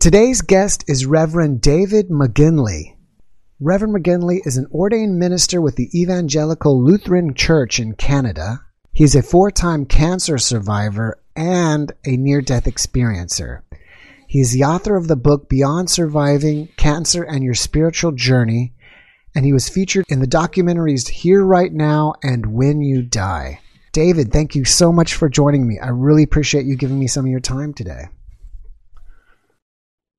Today's guest is Reverend David McGinley. Reverend McGinley is an ordained minister with the Evangelical Lutheran Church in Canada. He's a four time cancer survivor and a near death experiencer. He's the author of the book Beyond Surviving Cancer and Your Spiritual Journey, and he was featured in the documentaries Here Right Now and When You Die. David, thank you so much for joining me. I really appreciate you giving me some of your time today.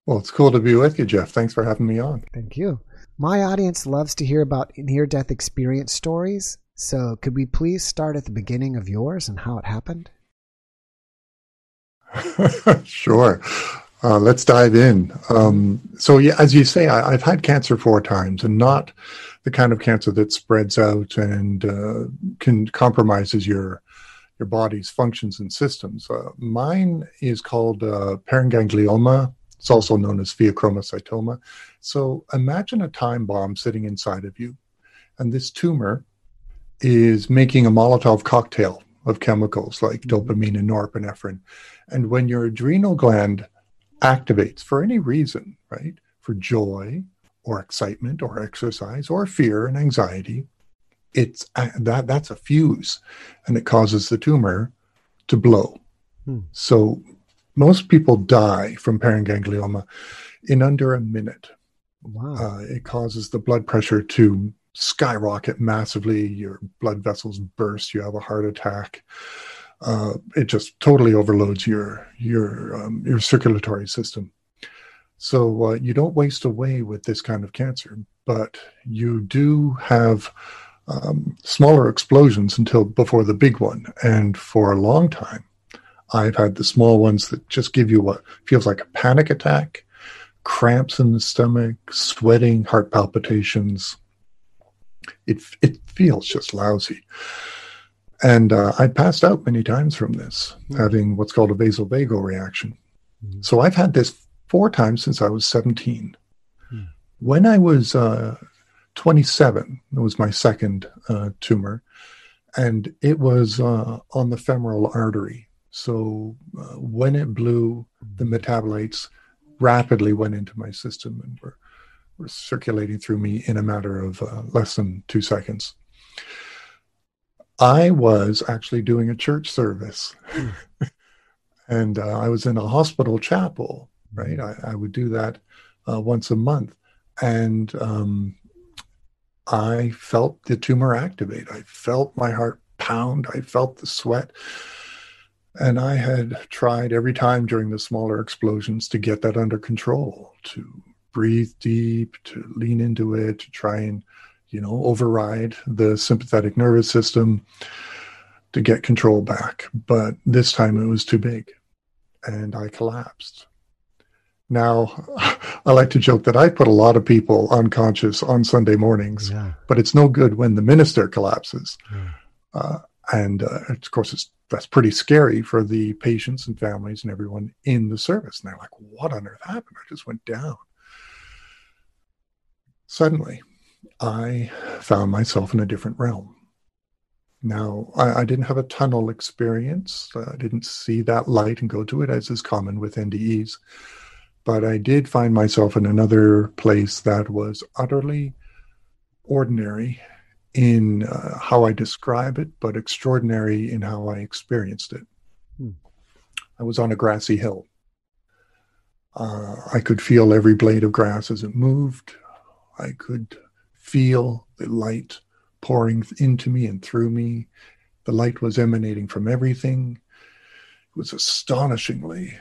Well, it's cool to be with you, Jeff. Thanks for having me on. Thank you. My audience loves to hear about near death experience stories. So, could we please start at the beginning of yours and how it happened? sure. Uh, let's dive in. Um, so, yeah, as you say, I, have had cancer four times, and not the kind of cancer that spreads out and uh, can compromises your your body's functions and systems. Uh, mine is called uh, paraganglioma. It's also known as pheochromocytoma. So, imagine a time bomb sitting inside of you, and this tumor is making a Molotov cocktail of chemicals like mm-hmm. dopamine and norepinephrine. And when your adrenal gland activates for any reason, right? For joy or excitement or exercise or fear and anxiety, it's that that's a fuse and it causes the tumor to blow. Hmm. So most people die from paraganglioma in under a minute. Wow. Uh, it causes the blood pressure to skyrocket massively. Your blood vessels burst. You have a heart attack uh, it just totally overloads your your um, your circulatory system. So uh, you don't waste away with this kind of cancer, but you do have um, smaller explosions until before the big one. And for a long time, I've had the small ones that just give you what feels like a panic attack, cramps in the stomach, sweating, heart palpitations. It it feels just lousy. And uh, I passed out many times from this, mm-hmm. having what's called a vasovagal reaction. Mm-hmm. So I've had this four times since I was 17. Mm-hmm. When I was uh, 27, it was my second uh, tumor, and it was uh, on the femoral artery. So uh, when it blew, the hmm. metabolites rapidly went into my system and were, were circulating through me in a matter of uh, less than two seconds. I was actually doing a church service. Hmm. and uh, I was in a hospital chapel, right? I, I would do that uh, once a month. And um, I felt the tumor activate. I felt my heart pound. I felt the sweat. And I had tried every time during the smaller explosions to get that under control, to breathe deep, to lean into it, to try and you know, override the sympathetic nervous system to get control back. But this time it was too big and I collapsed. Now, I like to joke that I put a lot of people unconscious on Sunday mornings, yeah. but it's no good when the minister collapses. Yeah. Uh, and uh, of course, that's pretty scary for the patients and families and everyone in the service. And they're like, what on earth happened? I just went down. Suddenly, I found myself in a different realm. Now, I, I, didn't have a tunnel experience. I didn't see that light and go to it, as is common with NDEs. But I did find myself in another place that was utterly ordinary in uh, how I describe it, but extraordinary in how I experienced it. Hmm. I was on a grassy hill. Uh, I could feel every blade of grass as it moved. I could feel the light pouring into me and through me. The light was emanating from everything. It was astonishingly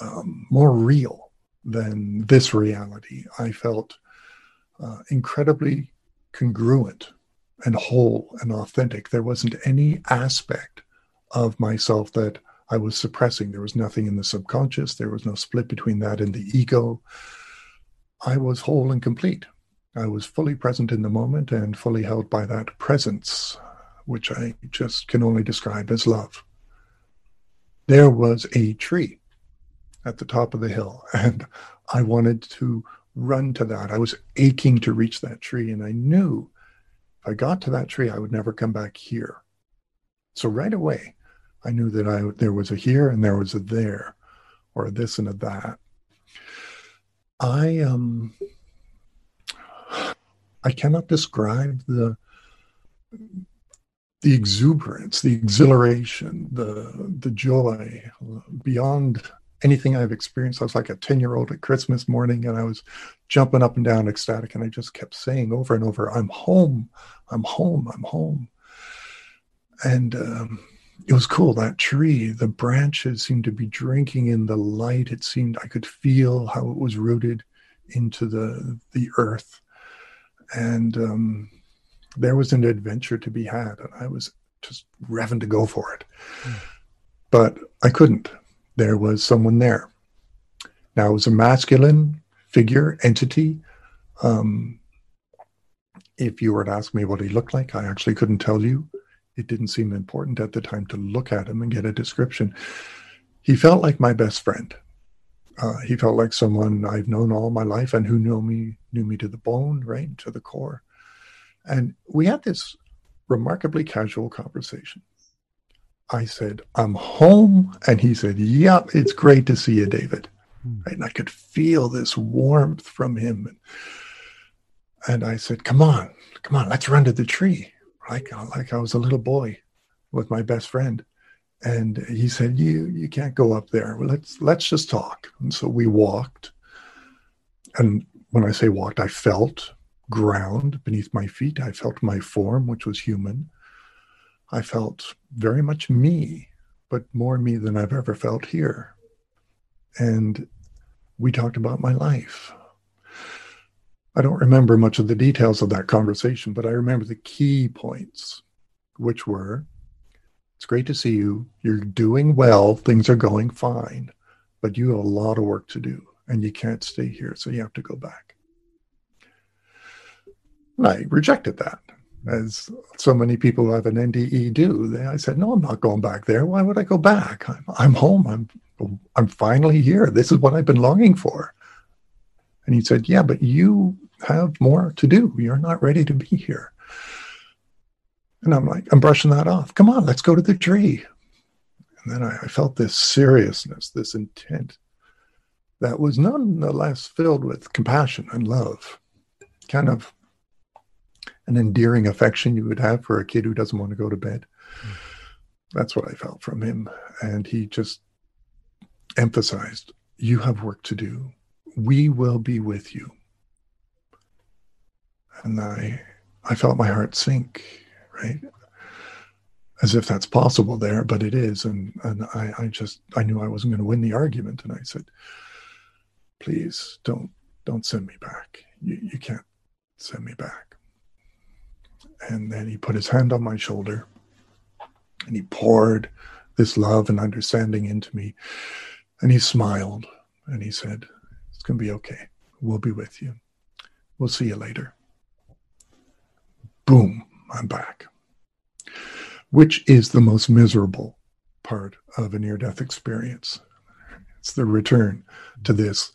um, more real than this reality. I felt uh, incredibly congruent and whole and authentic. There wasn't any aspect of myself that I was suppressing. There was nothing in the subconscious. There was no split between that and the ego. I was whole and complete. I was fully present in the moment and fully held by that presence, which I just can only describe as love. There was a tree at the top of the hill, and I wanted to run to that. I was aching to reach that tree, and I knew I got to that tree, I would never come back here. So right away, I knew that I there was a here and there was a there, or a this and a that. I um I cannot describe the the exuberance, the exhilaration, the the joy beyond anything I've experienced. I was like a 10 year old at Christmas morning and I was jumping up and down ecstatic. And I just kept saying over and over, I'm home, I'm home, I'm home. And um, it was cool. That tree, the branches seemed to be drinking in the light. It seemed I could feel how it was rooted into the, the earth. And um, there was an adventure to be had. And I was just revving to go for it. Mm. But I couldn't there was someone there. Now it was a masculine figure, entity. Um, if you were to ask me what he looked like, I actually couldn't tell you. It didn't seem important at the time to look at him and get a description. He felt like my best friend. Uh, he felt like someone I've known all my life and who knew me knew me to the bone, right to the core. And we had this remarkably casual conversation. I said, I'm home. And he said, Yep, it's great to see you, David. Hmm. Right? And I could feel this warmth from him. And I said, Come on, come on, let's run to the tree. Like, like I was a little boy with my best friend. And he said, You you can't go up there. Well, let's let's just talk. And so we walked. And when I say walked, I felt ground beneath my feet. I felt my form, which was human. I felt very much me, but more me than I've ever felt here. And we talked about my life. I don't remember much of the details of that conversation, but I remember the key points, which were it's great to see you. You're doing well. Things are going fine, but you have a lot of work to do and you can't stay here. So you have to go back. And I rejected that as so many people who have an NDE do. I said, no, I'm not going back there. Why would I go back? I'm, I'm home. I'm, I'm finally here. This is what I've been longing for. And he said, yeah, but you have more to do. You're not ready to be here. And I'm like, I'm brushing that off. Come on, let's go to the tree. And then I, I felt this seriousness, this intent that was nonetheless filled with compassion and love, kind of an endearing affection you would have for a kid who doesn't want to go to bed. Mm. That's what I felt from him. And he just emphasized, You have work to do. We will be with you. And I I felt my heart sink, right? As if that's possible there, but it is. And and I, I just I knew I wasn't going to win the argument. And I said, please don't don't send me back. You you can't send me back. And then he put his hand on my shoulder and he poured this love and understanding into me. And he smiled and he said, It's going to be okay. We'll be with you. We'll see you later. Boom, I'm back. Which is the most miserable part of a near death experience? It's the return to this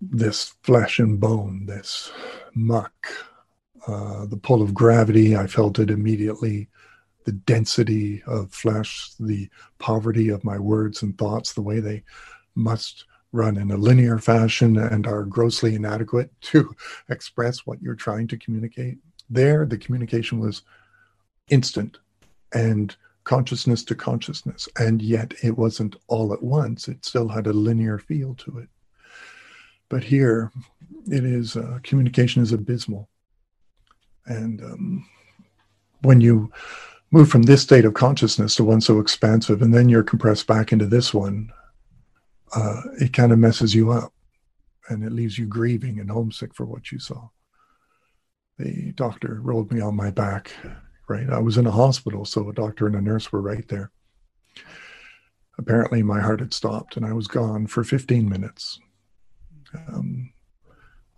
this flesh and bone, this muck uh, the pull of gravity, I felt it immediately. The density of flesh, the poverty of my words and thoughts, the way they must run in a linear fashion and are grossly inadequate to express what you're trying to communicate. There, the communication was instant and consciousness to consciousness. And yet it wasn't all at once, it still had a linear feel to it. But here, it is uh, communication is abysmal. And um, when you move from this state of consciousness to one so expansive, and then you're compressed back into this one, uh, it kind of messes you up and it leaves you grieving and homesick for what you saw. The doctor rolled me on my back, right? I was in a hospital, so a doctor and a nurse were right there. Apparently, my heart had stopped and I was gone for 15 minutes. Um,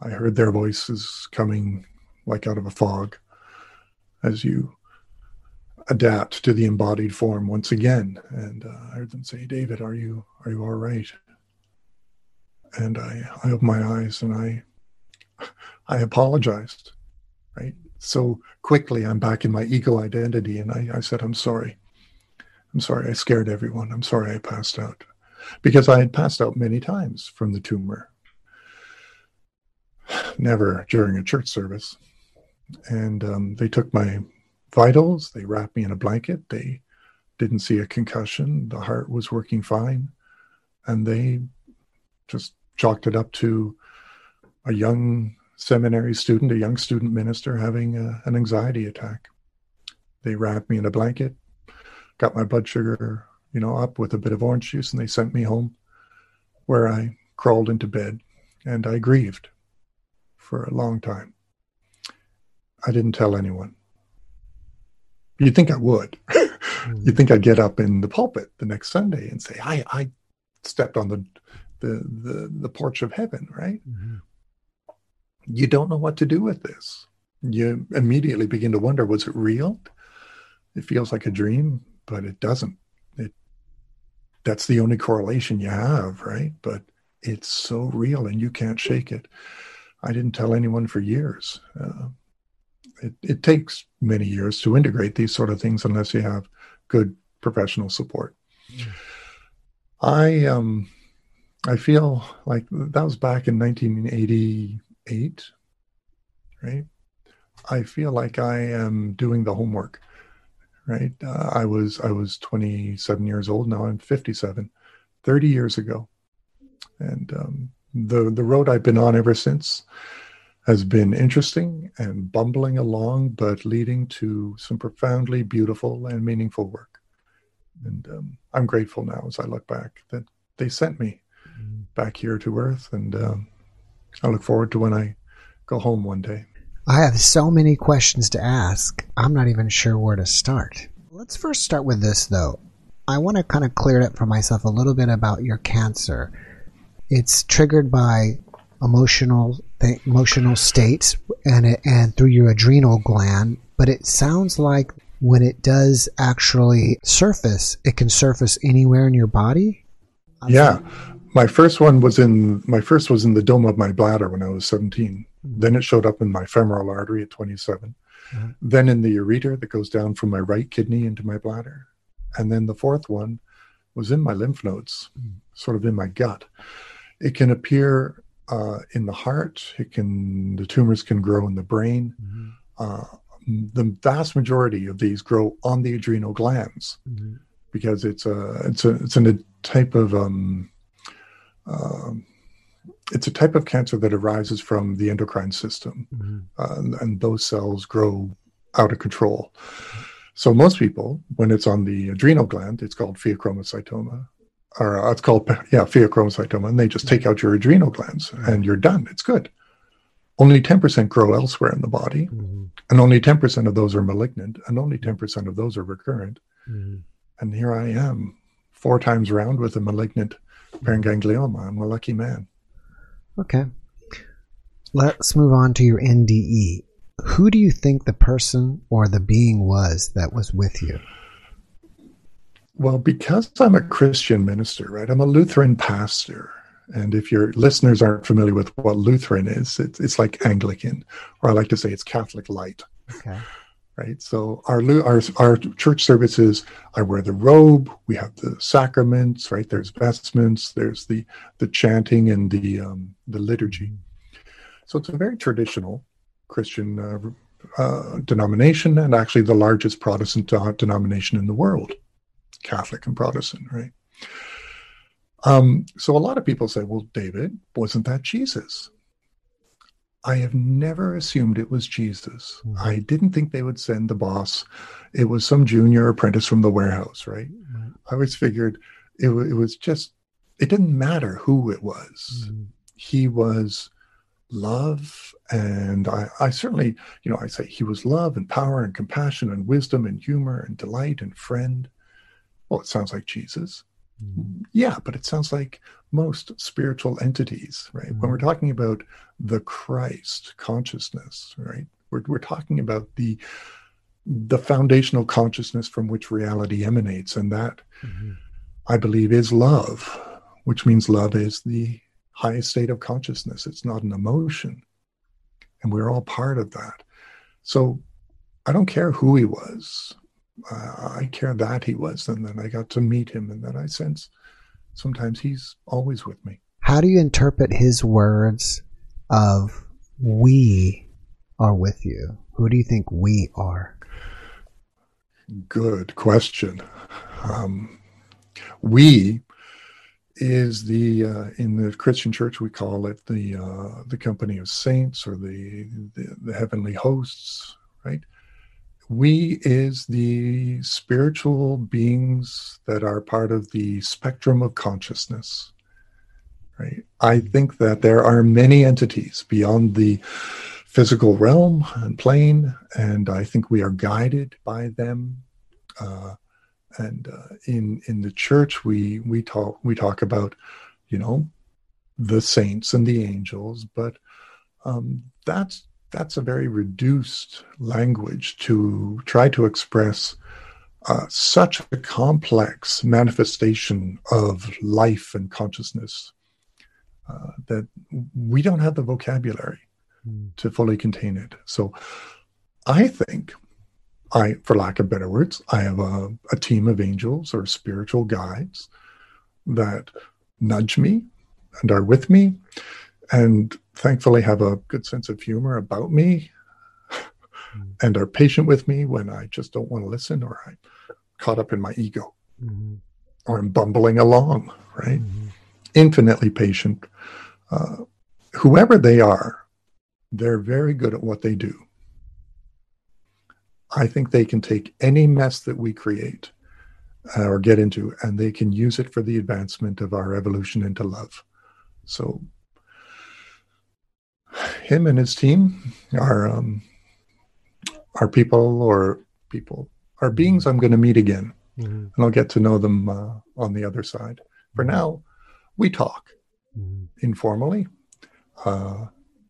I heard their voices coming like out of a fog, as you adapt to the embodied form once again. And uh, I heard them say, "David, are you are you all right?" And I I opened my eyes and I I apologized, right? So quickly, I'm back in my ego identity, and I, I said, "I'm sorry. I'm sorry. I scared everyone. I'm sorry I passed out." Because I had passed out many times from the tumor. never during a church service. And um, they took my vitals, they wrapped me in a blanket, they didn't see a concussion, the heart was working fine, and they just chalked it up to a young seminary student, a young student minister having a, an anxiety attack. They wrapped me in a blanket, got my blood sugar, you know, up with a bit of orange juice, and they sent me home where I crawled into bed and I grieved for a long time. I didn't tell anyone. You'd think I would. You'd think I'd get up in the pulpit the next Sunday and say, I, I stepped on the, the, the, the porch of heaven, right? Mm-hmm. You don't know what to do with this. You immediately begin to wonder, was it real? It feels like a dream, but it doesn't. It that's the only correlation you have, right? But it's so real and you can't shake it. I didn't tell anyone for years. Uh, it, it takes many years to integrate these sort of things unless you have good professional support. Mm. I um I feel like that was back in 1988, right? I feel like I am doing the homework, right? Uh, I was I was 27 years old. Now I'm 57. 30 years ago, and um, the the road I've been on ever since has been interesting and bumbling along, but leading to some profoundly beautiful and meaningful work. And um, I'm grateful now as I look back that they sent me mm-hmm. back here to Earth, and um, I look forward to when I go home one day. I have so many questions to ask. I'm not even sure where to start. Let's first start with this, though. I want to kind of clear it up for myself a little bit about your cancer it's triggered by emotional th- emotional states and it, and through your adrenal gland. But it sounds like when it does actually surface, it can surface anywhere in your body. I'm yeah, sorry. my first one was in my first was in the dome of my bladder when I was 17. Mm-hmm. Then it showed up in my femoral artery at 27. Mm-hmm. Then in the ureter that goes down from my right kidney into my bladder. And then the fourth one was in my lymph nodes, mm-hmm. sort of in my gut. It can appear uh, in the heart. It can the tumors can grow in the brain. Mm-hmm. Uh, the vast majority of these grow on the adrenal glands mm-hmm. because it's a it's a it's a type of um, uh, it's a type of cancer that arises from the endocrine system, mm-hmm. uh, and, and, those cells grow out of control. So most people, when it's on the adrenal gland, it's called pheochromocytoma or uh, it's called yeah pheochromocytoma, and they just take out your adrenal glands and you're done. It's good. Only 10% grow elsewhere in the body, mm-hmm. and only 10% of those are malignant, and only 10% of those are recurrent. Mm-hmm. And here I am, four times around with a malignant paraganglioma. I'm a lucky man. Okay. Let's move on to your NDE. Who do you think the person or the being was that was with you? Well, because I'm a Christian minister, right? I'm a Lutheran pastor. And if your listeners aren't familiar with what Lutheran is, it's, it's like Anglican, or I like to say it's Catholic light. Okay. Right. So our, our our church services, I wear the robe. We have the sacraments. Right. There's vestments. There's the the chanting and the um, the liturgy. So it's a very traditional Christian uh, uh, denomination, and actually the largest Protestant denomination in the world. Catholic and Protestant, right? Um, so a lot of people say, well, David, wasn't that Jesus? I have never assumed it was Jesus. Mm-hmm. I didn't think they would send the boss. It was some junior apprentice from the warehouse, right? Mm-hmm. I always figured it, it, was just, it didn't matter who it was. Mm-hmm. He was love. And I, I certainly, you know, I say he was love and power and compassion and wisdom and humor and delight and friend. Well, it sounds like Jesus. Mm-hmm. Yeah, but it sounds like most spiritual entities, right? Mm-hmm. When we're mm-hmm. talking about the Christ consciousness, right? We're, we're talking about the the foundational consciousness from which reality emanates, and that mm-hmm. I believe is love, which means love is the highest state of consciousness. It's not an emotion, and we're all part of that. So I don't care who he was uh, I care that he was, and then I got to meet him, and then I sense sometimes he's always with me. How do you interpret his words of we are with you? Who do you think we are? Good question. Um, we is the uh, in the Christian Church we call it the uh, the company of saints or the, the the heavenly hosts, right? We is the spiritual beings that are part of the spectrum of consciousness. Right? I think that there are many entities beyond the physical realm and plane, and I think we are guided by them. Uh, and uh, in in the church, we we talk we talk about, you know, the saints and the angels, but um, that's that's a very reduced language to try to express uh, such a complex manifestation of life and consciousness uh, that we don't have the vocabulary mm. to fully contain it. So I think I, for lack of better words, I have a, a team of angels or spiritual guides that nudge me and are with me and thankfully have a good sense of humor about me mm. and are patient with me when I just don't want to listen or I'm caught up in my ego mm-hmm. or I'm bumbling along, right? Mm-hmm. Infinitely patient. Uh, whoever they are, they're very good at what they do. I think they can take any mess that we create uh, or get into and they can use it for the advancement of our evolution into love. So him and his team are um, are people or people are beings I'm going to meet again, mm-hmm. and I'll get to know them uh, on the other side. For now, we talk mm-hmm. informally uh,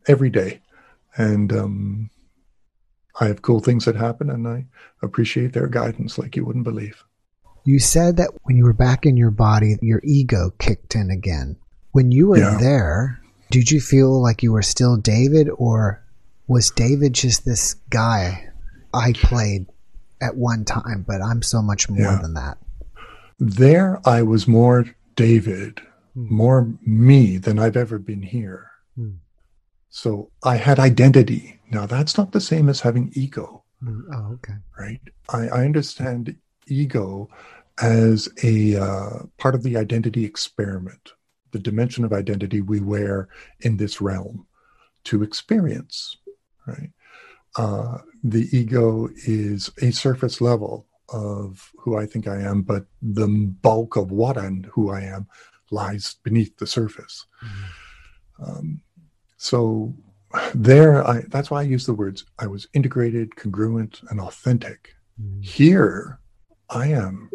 every day, and um, I have cool things that happen, and I appreciate their guidance like you wouldn't believe. You said that when you were back in your body, your ego kicked in again. When you were yeah. there, did you feel like you were still David, or was David just this guy I played at one time, but I'm so much more yeah. than that? There, I was more David, hmm. more me than I've ever been here. Hmm. So I had identity. Now, that's not the same as having ego. Hmm. Oh, okay. Right? I, I understand ego as a uh, part of the identity experiment the dimension of identity we wear in this realm to experience, right? Uh, the ego is a surface level of who I think I am, but the bulk of what and who I am lies beneath the surface. Mm-hmm. Um, so there, I, that's why I use the words I was integrated, congruent, and authentic. Mm-hmm. Here, I am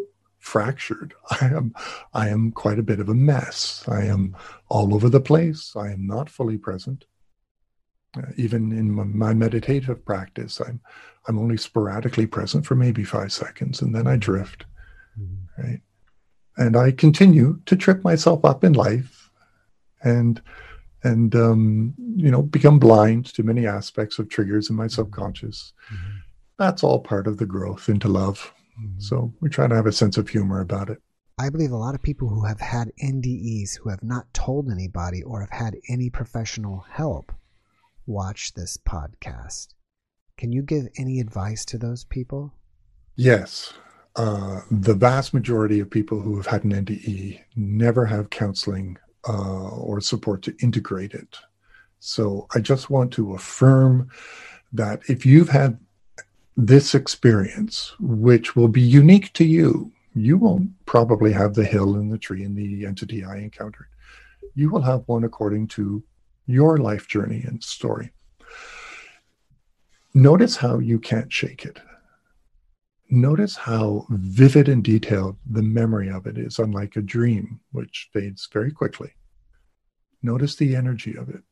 fractured. I am I am quite a bit of a mess. I am all over the place. I am not fully present. Uh, even in my, my, meditative practice, I'm I'm only sporadically present for maybe five seconds, and then I drift. Mm-hmm. Right, and I continue to trip myself up in life, and and um, you know become blind to many aspects of triggers in my subconscious. Mm-hmm. That's all part of the growth into love. Mm-hmm. So we try to have a sense of humor about it. I believe a lot of people who have had NDEs who have not told anybody or have had any professional help watch this podcast. Can you give any advice to those people? Yes. Uh, the vast majority of people who have had an NDE never have counseling uh, or support to integrate it. So I just want to affirm that if you've had this experience, which will be unique to you. You won't probably have the hill and the tree and the entity I encountered. You will have one according to your life journey and story. Notice how you can't shake it. Notice how vivid and detailed the memory of it is, unlike a dream, which fades very quickly. Notice the energy of it.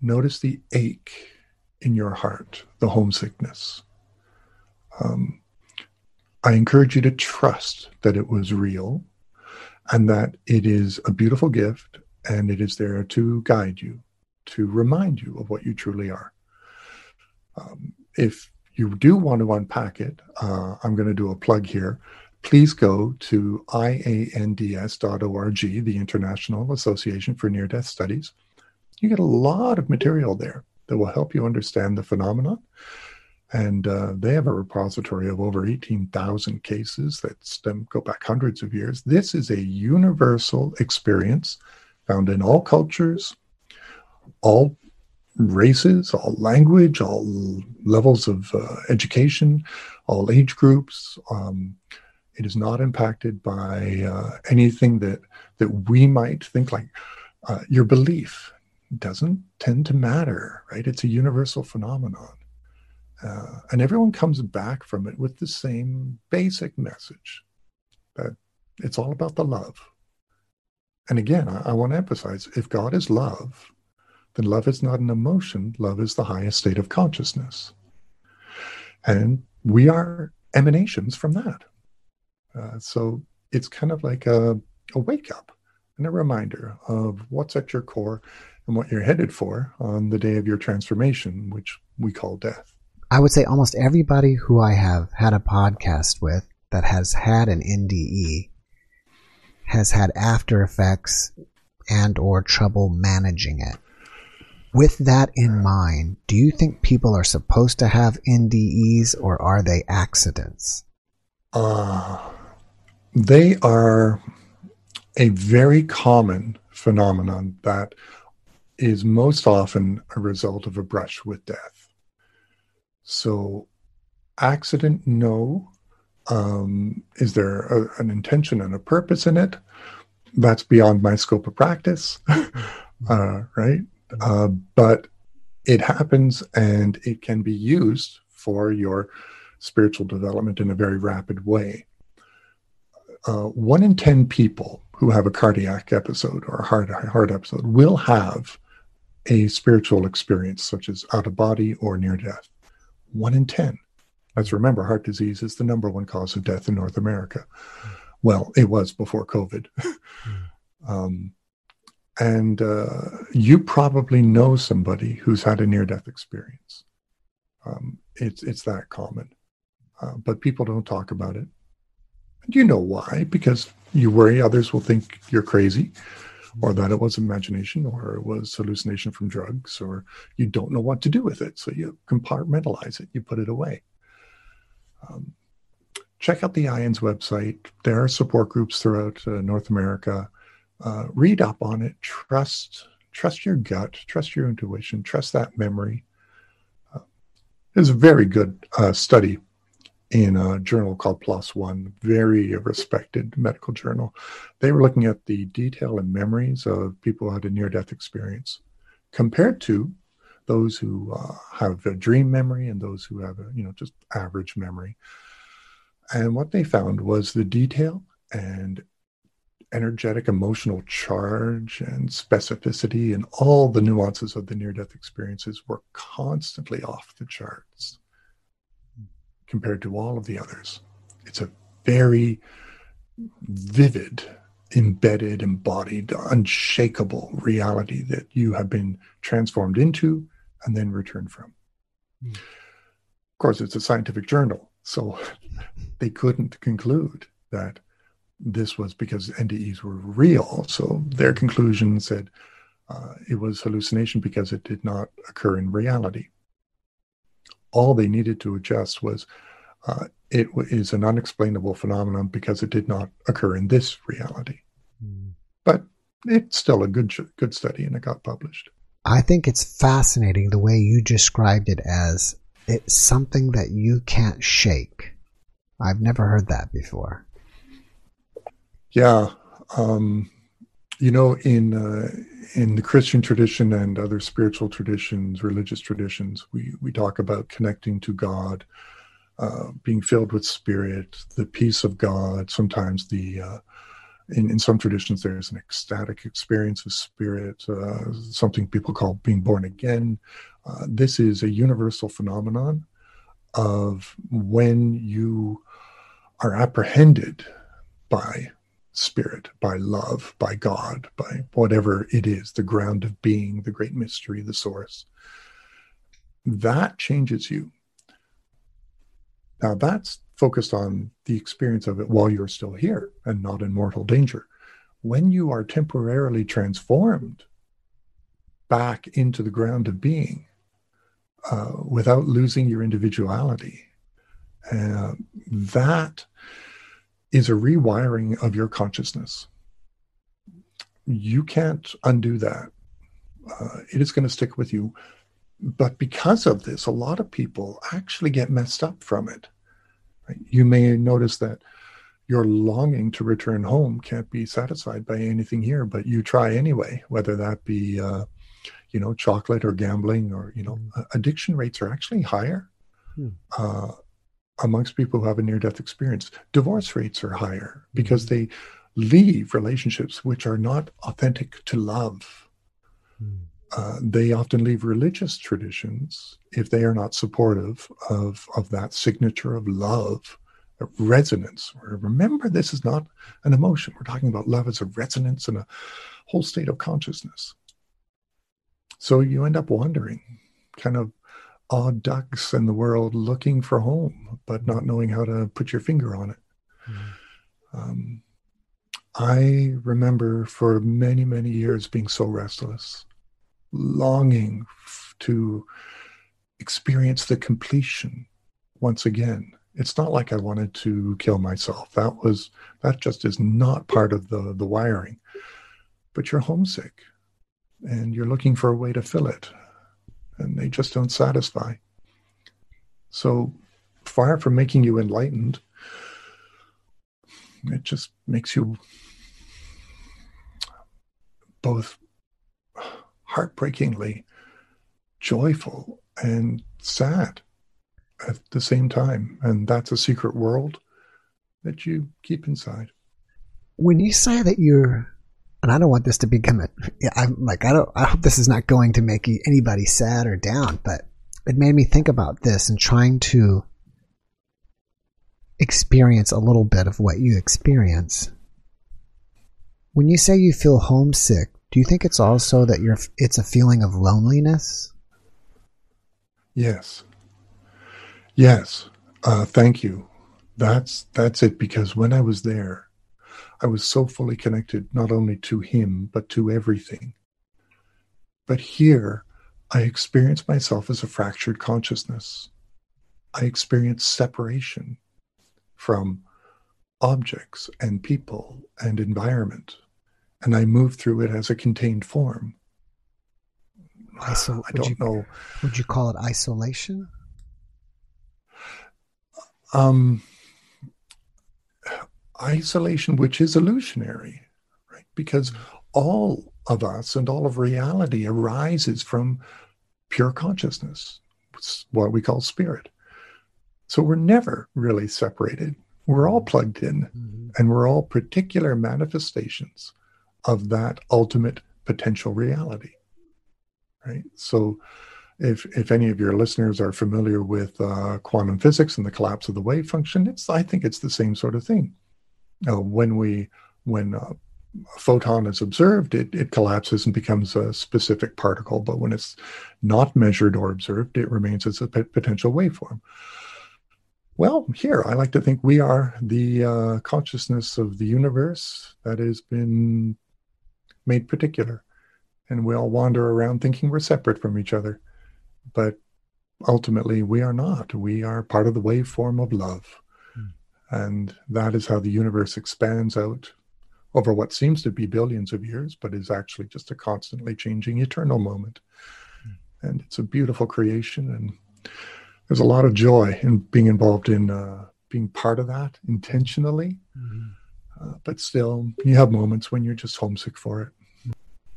Notice the ache in your heart, the homesickness. Um, I encourage you to trust that it was real and that it is a beautiful gift and it is there to guide you, to remind you of what you truly are. Um, if you do want to unpack it, uh, I'm going to do a plug here. Please go to iands.org, the International Association for Near Death Studies, You get a lot of material there that will help you understand the phenomenon. And uh, they have a repository of over 18,000 cases that stem, go back hundreds of years. This is a universal experience found in all cultures, all races, all language, all levels of uh, education, all age groups. Um, it is not impacted by uh, anything that that we might think like uh, your belief doesn't tend to matter, right? It's a universal phenomenon. Uh, and everyone comes back from it with the same basic message that it's all about the love. And again, I, I want to emphasize if God is love, then love is not an emotion, love is the highest state of consciousness. And we are emanations from that. Uh, so it's kind of like a, a wake up and a reminder of what's at your core and what you're headed for on the day of your transformation, which we call death. I would say almost everybody who I have had a podcast with that has had an NDE has had after effects and or trouble managing it. With that in mind, do you think people are supposed to have NDEs or are they accidents? Uh, they are a very common phenomenon that is most often a result of a brush with death. So, accident, no. Um, is there a, an intention and a purpose in it? That's beyond my scope of practice, uh, right? Uh, but it happens and it can be used for your spiritual development in a very rapid way. Uh, one in 10 people who have a cardiac episode or a heart, heart episode will have a spiritual experience, such as out of body or near death. One in 10. Let's remember, heart disease is the number one cause of death in North America. Well, it was before COVID. um, and uh, you probably know somebody who's had a near death experience. Um, it's, it's that common. Uh, but people don't talk about it. And you know why? Because you worry others will think you're crazy or that it was imagination or it was hallucination from drugs or you don't know what to do with it so you compartmentalize it you put it away. Um, check out the IANDS website. There are support groups throughout uh, north america. Uh, read up on it. Trust trust your gut trust your intuition trust that memory. Uh, there's a very good uh, study in a journal called One, very respected medical journal. They were looking at the detail and memories of people who had a near death experience compared to those who uh, have a dream memory and those who have a, you know, just average memory. And what they found was the detail and energetic emotional charge and specificity and all the nuances of the near death experiences were constantly off the charts compared to all of the others. It's a very vivid, embedded, embodied, unshakable reality that you have been transformed into and then returned from. Mm. Of course, it's a scientific journal, so they couldn't conclude that this was because NDEs were real. So their conclusion said uh, it was hallucination because it did not occur in reality all they needed to adjust was uh, it is an unexplainable phenomenon because it did not occur in this reality. Mm. But it's still a good good study, and it got published. I think it's fascinating the way you described it as it's something that you can't shake. I've never heard that before. Yeah, um, you know, in uh, in the Christian tradition and other spiritual traditions, religious traditions, we, we talk about connecting to God, uh, being filled with spirit, the peace of God. Sometimes the uh, in, in some traditions there's an ecstatic experience of spirit, uh, something people call being born again. Uh, this is a universal phenomenon of when you are apprehended by spirit, by love, by God, by whatever it is, the ground of being, the great mystery, the source. That changes you. Now, that's focused on the experience of it while you're still here and not in mortal danger. When you are temporarily transformed back into the ground of being uh, without losing your individuality. Uh, that is a rewiring of your consciousness. You can't undo that. Uh, it is going to stick with you. But because of this, a lot of people actually get messed up from it. Right? You may notice that your longing to return home can't be satisfied by anything here, but you try anyway, whether that be, uh, you know, chocolate or gambling or, you know, mm. addiction rates are actually higher mm. uh, amongst people who have a near death experience. Divorce rates are higher because mm. they leave relationships which are not authentic to love. Hmm. Uh, they often leave religious traditions if they are not supportive of, of that signature of love of resonance. Remember, this is not an emotion. We're talking about love as a resonance and a whole state of consciousness. So you end up wandering, kind of odd ducks in the world looking for home, but not knowing how to put your finger on it. Mm-hmm. Um, I remember for many, many years being so restless, longing to experience the completion once again it's not like I wanted to kill myself. That was that just is not part of the the wiring. But you're homesick and you're looking for a way to fill it. And they just don't satisfy. So far from making you enlightened, it just makes you both heartbreakingly joyful and sad at the same time. And that's a secret world that you keep inside. When you say that you're, and I don't want this to become a, I'm like, I don't, I hope this is not going to make anybody sad or down, but it made me think about this and trying to experience a little bit of what you experience. When you say you feel homesick, do you think it's also that you're, it's a feeling of loneliness? Yes. Yes, uh, thank you. That's that's it. Because when I was there, I was so fully connected not only to him but to everything. But here, I experience myself as a fractured consciousness. I experience separation from objects and people and environment, and I move through it as a contained form. Iso- I don't you, know. Would you call it isolation? um, isolation, which is illusionary, right? Because all of us and all of reality arises from pure consciousness, what we call spirit. So we're never really separated. We're all plugged in, mm-hmm. and we're all particular manifestations of that ultimate potential reality. Right? So if if any of your listeners are familiar with uh, quantum physics and the collapse of the wave function, it's I think it's the same sort of thing. Uh, when we when uh, a photon is observed, it, it collapses and becomes a specific particle. But when it's not measured or observed, it remains as a p- potential waveform. Well, here I like to think we are the uh, consciousness of the universe that has been made particular, and we all wander around thinking we're separate from each other but ultimately we are not. We are part of the waveform of love. And that is how the universe expands out over what seems to be billions of years, but is actually just a constantly changing eternal moment. Mm. And it's a beautiful creation. And there's a lot of joy in being involved in uh, being part of that intentionally. Mm-hmm. Uh, but still, you have moments when you're just homesick for it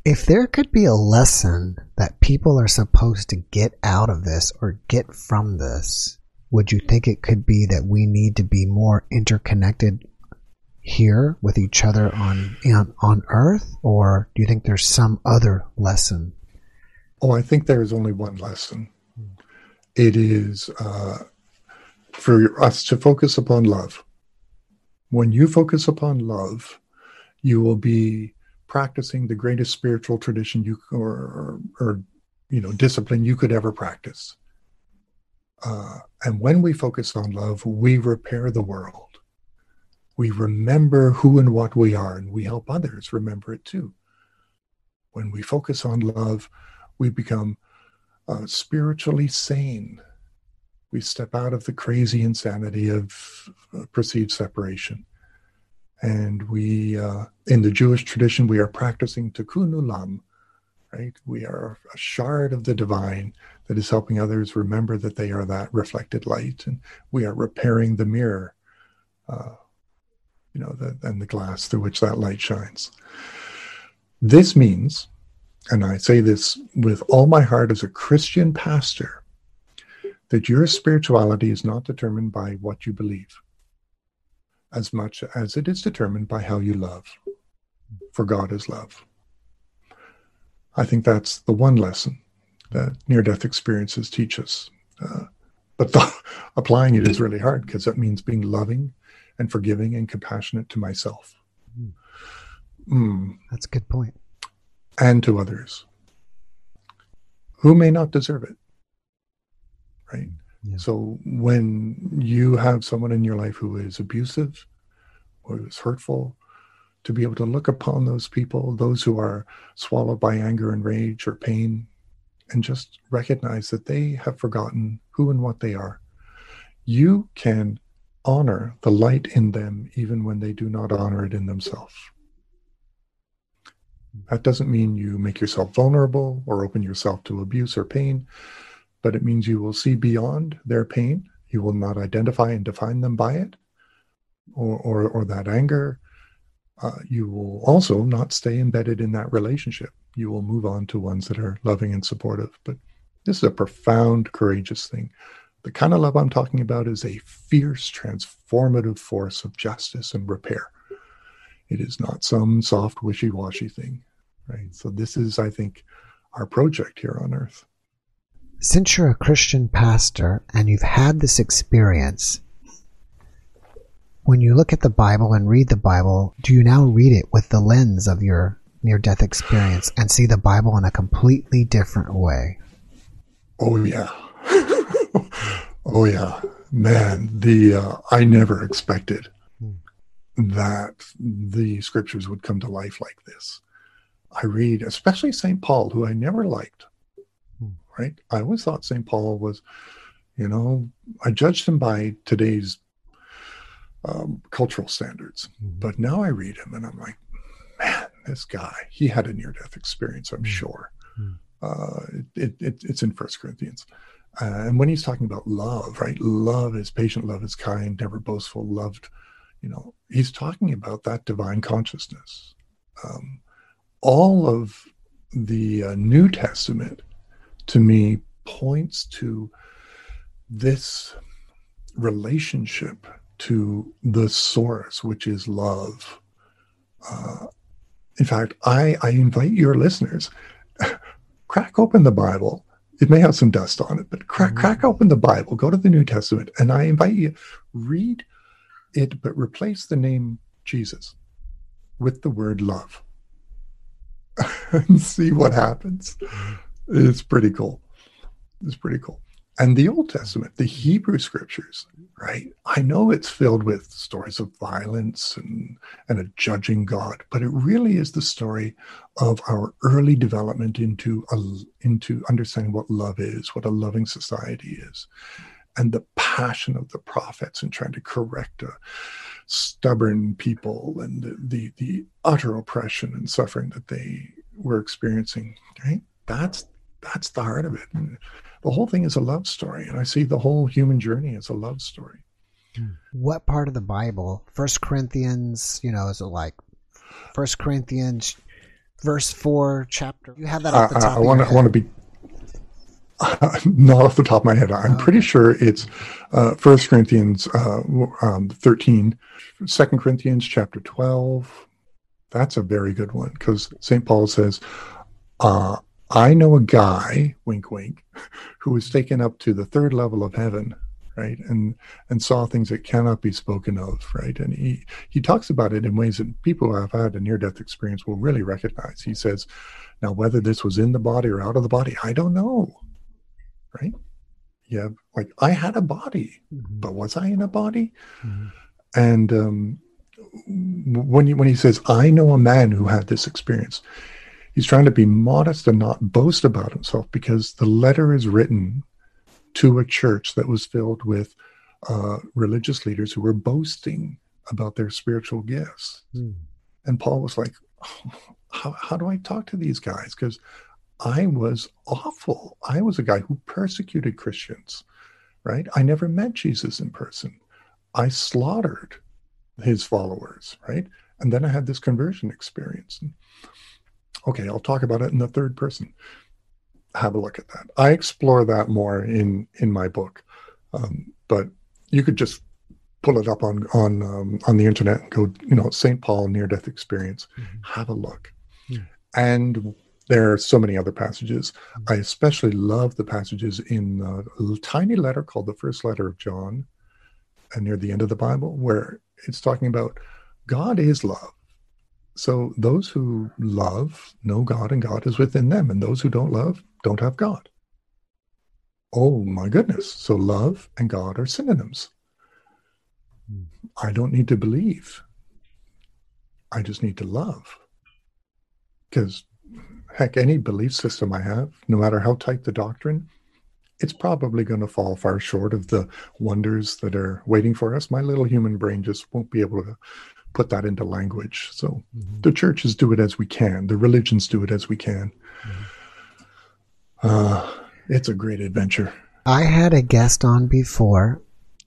if there could be a lesson that people are supposed to get out of this or get from this, would you think it could be that we need to be more interconnected here with each other on on, on Earth, or do you think there's some other lesson? Oh, I think there is only one lesson. It is uh, for us to focus upon love. When you focus upon love, you will be practicing the greatest spiritual tradition you or, or, or you know discipline you could ever practice. Uh, and when we focus on love, we repair the world. We remember who and what we are, and we help others remember it too. When we focus on love, we become uh, spiritually sane. We step out of the crazy insanity of uh, perceived separation. And we, uh, in the Jewish tradition, we are practicing tikkun olam, right? We are a shard of the divine that is helping others remember that they are that reflected light, and we are repairing the mirror, uh, you know, the, and the glass through which that light shines. This means, and I say this with all my heart as a Christian pastor, that your spirituality is not determined by what you believe as much as it is determined by how you love. For God is love. I think that's the one lesson that near death experiences teach us. Uh, but the, applying it is really hard because that means being loving and forgiving and compassionate to myself. Mm. That's a good point. And to others who may not deserve it. Right? Yeah. So when you have someone in your life who is abusive, or who is hurtful, to be able to look upon those people, those who are swallowed by anger and rage or pain, and just recognize that they have forgotten who and what they are. You can honor the light in them even when they do not honor it in themselves. That doesn't mean you make yourself vulnerable or open yourself to abuse or pain, but it means you will see beyond their pain. You will not identify and define them by it or, or, or that anger uh, you will also not stay embedded in that relationship. You will move on to ones that are loving and supportive. But this is a profound, courageous thing. The kind of love I'm talking about is a fierce, transformative force of justice and repair. It is not some soft, wishy washy thing, right? So, this is, I think, our project here on earth. Since you're a Christian pastor and you've had this experience, when you look at the Bible and read the Bible, do you now read it with the lens of your near death experience and see the Bible in a completely different way? Oh, yeah. oh, yeah. Man, the uh, I never expected hmm. that the scriptures would come to life like this. I read, especially St. Paul, who I never liked, hmm. right? I always thought St. Paul was, you know, I judged him by today's um, cultural standards. Mm-hmm. But now I read him and I'm like, man, this guy, he had a near death experience, I'm mm-hmm. sure. Mm-hmm. Uh, it, it, it's in First Corinthians. Uh, and when he's talking about love, right? Love is patient, love is kind, never boastful, loved, you know, he's talking about that divine consciousness. Um, all of the uh, New Testament to me points to this relationship to the source, which is love. Uh, in fact, I, I invite your listeners, crack open the Bible. It may have some dust on it, but crack, mm-hmm. crack open the Bible, go to the New Testament, and I invite you, read it, but replace the name Jesus with the word love and see what happens. It's pretty cool. It's pretty cool and the Old Testament, the Hebrew scriptures, right? I know it's filled with stories of violence and, and a judging God, but it really is the story of our early development into a, into understanding what love is, what a loving society is, and the passion of the prophets in trying to correct a stubborn people and the, the, the utter oppression and suffering that they were experiencing, right? That's that's the heart of it. And, the whole thing is a love story. And I see the whole human journey as a love story. What part of the Bible? First Corinthians, you know, is it like First Corinthians verse four chapter? You have that off the top. I want to I want to be uh, not off the top of my head. I'm pretty sure it's uh, First Corinthians uh, um, 13, 2 Corinthians chapter 12. That's a very good one because St. Paul says, uh, I know a guy, wink, wink, who was taken up to the third level of heaven, right, and and saw things that cannot be spoken of, right, and he he talks about it in ways that people who have had a near death experience will really recognize. He says, now whether this was in the body or out of the body, I don't know, right? Yeah, like I had a body, mm-hmm. but was I in a body? Mm-hmm. And um, when he when he says, I know a man who had this experience He's trying to be modest and not boast about himself because the letter is written to a church that was filled with uh, religious leaders who were boasting about their spiritual gifts. Mm. And Paul was like, oh, how, how do I talk to these guys? Because I was awful. I was a guy who persecuted Christians, right? I never met Jesus in person. I slaughtered his followers, right? And then I had this conversion experience. Okay, I'll talk about it in the third person. Have a look at that. I explore that more in in my book, um, but you could just pull it up on on um, on the internet and go, you know, Saint Paul near death experience. Mm-hmm. Have a look, mm-hmm. and there are so many other passages. Mm-hmm. I especially love the passages in a tiny letter called the First Letter of John, and near the end of the Bible, where it's talking about God is love. So those who love know God and God is within them, and those who don't love don't have God. Oh my goodness. So love and God are synonyms. I don't need to believe. I just need to love. Because, heck, any belief system I have, no matter how tight the doctrine, it's probably going to fall far short of the wonders that are waiting for us. My little human brain just won't be able to put that into language. So mm-hmm. the churches do it as we can, the religions do it as we can. Mm-hmm. Uh, it's a great adventure. I had a guest on before,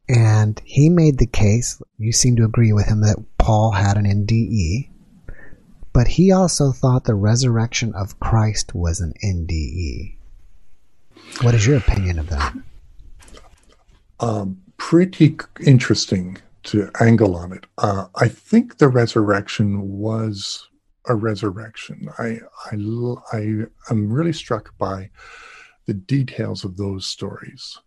and he made the case, you seem to agree with him, that Paul had an NDE, but he also thought the resurrection of Christ was an NDE. What is your opinion of that? Um, pretty interesting to angle on it. Uh, I think the resurrection was a resurrection. I, I, I am really struck by the details of those stories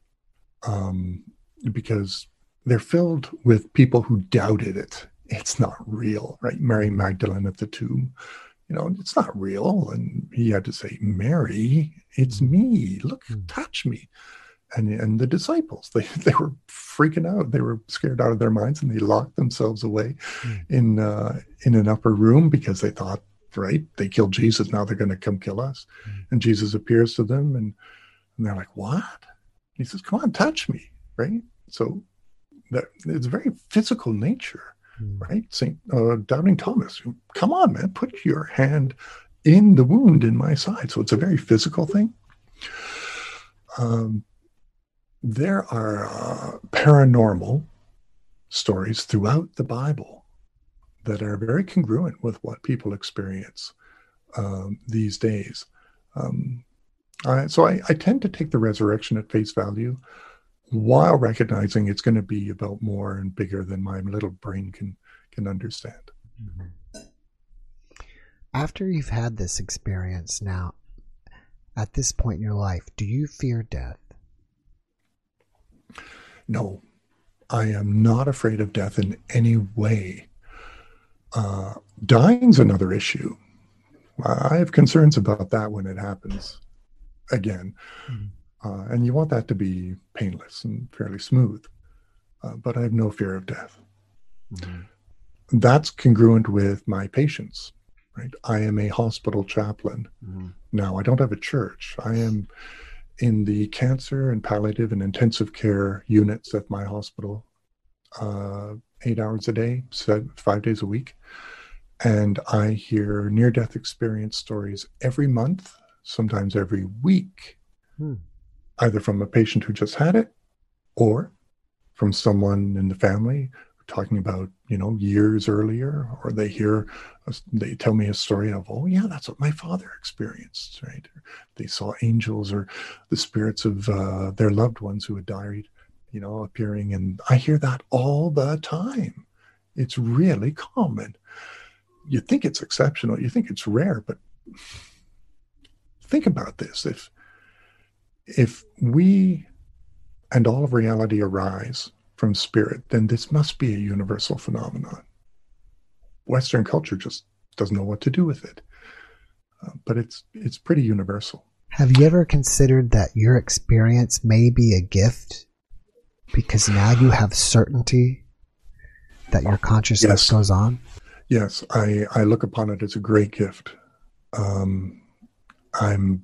um, because they're filled with people who doubted it. It's not real, right? Mary Magdalene at the tomb, you know, it's not real. And he had to say, Mary, it's mm. me. Look, mm. touch me. And, and the disciples, they, they were freaking out. They were scared out of their minds and they locked themselves away mm. in, uh, in an upper room because they thought, right, they killed Jesus. Now they're going to come kill us. Mm. And Jesus appears to them and, and they're like, what? He says, come on, touch me. Right. So that it's very physical nature Hmm. right? Saint uh, Doubting Thomas, come on, man, put your hand in the wound in my side. So it's a very physical thing. Um, there are uh, paranormal stories throughout the Bible that are very congruent with what people experience um, these days. Um, so I, I, tend to take the resurrection at face value while recognizing it's going to be about more and bigger than my little brain can can understand. Mm-hmm. After you've had this experience now, at this point in your life, do you fear death? No, I am not afraid of death in any way. Uh, dying's another issue. I have concerns about that when it happens again. Mm-hmm. Uh, and you want that to be painless and fairly smooth. Uh, but I have no fear of death. Mm-hmm. That's congruent with my patients, right? I am a hospital chaplain. Mm-hmm. Now, I don't have a church. I am in the cancer and palliative and intensive care units at my hospital, uh, eight hours a day, five days a week. And I hear near death experience stories every month, sometimes every week. Hmm either from a patient who just had it or from someone in the family talking about you know years earlier or they hear they tell me a story of oh yeah that's what my father experienced right? They saw angels or the spirits of uh, their loved ones who had died you know appearing and i hear that all the time. It's really common. You think it's exceptional you think it's rare but think about this. If if we and all of reality arise from spirit, then this must be a universal phenomenon. Western culture just doesn't know what to do with it, uh, but it's it's pretty universal. Have you ever considered that your experience may be a gift because now you have certainty that your consciousness yes. goes on? Yes, I, I look upon it as a great gift Um, I'm,